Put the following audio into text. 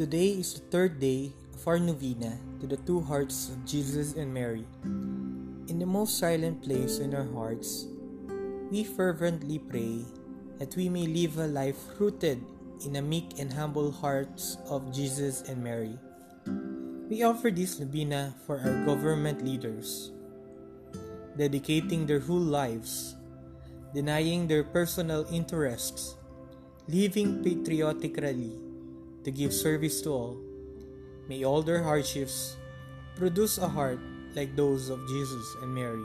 Today is the third day of our novena to the two hearts of Jesus and Mary. In the most silent place in our hearts, we fervently pray that we may live a life rooted in the meek and humble hearts of Jesus and Mary. We offer this novena for our government leaders, dedicating their whole lives, denying their personal interests, living patriotically to give service to all. May all their hardships produce a heart like those of Jesus and Mary.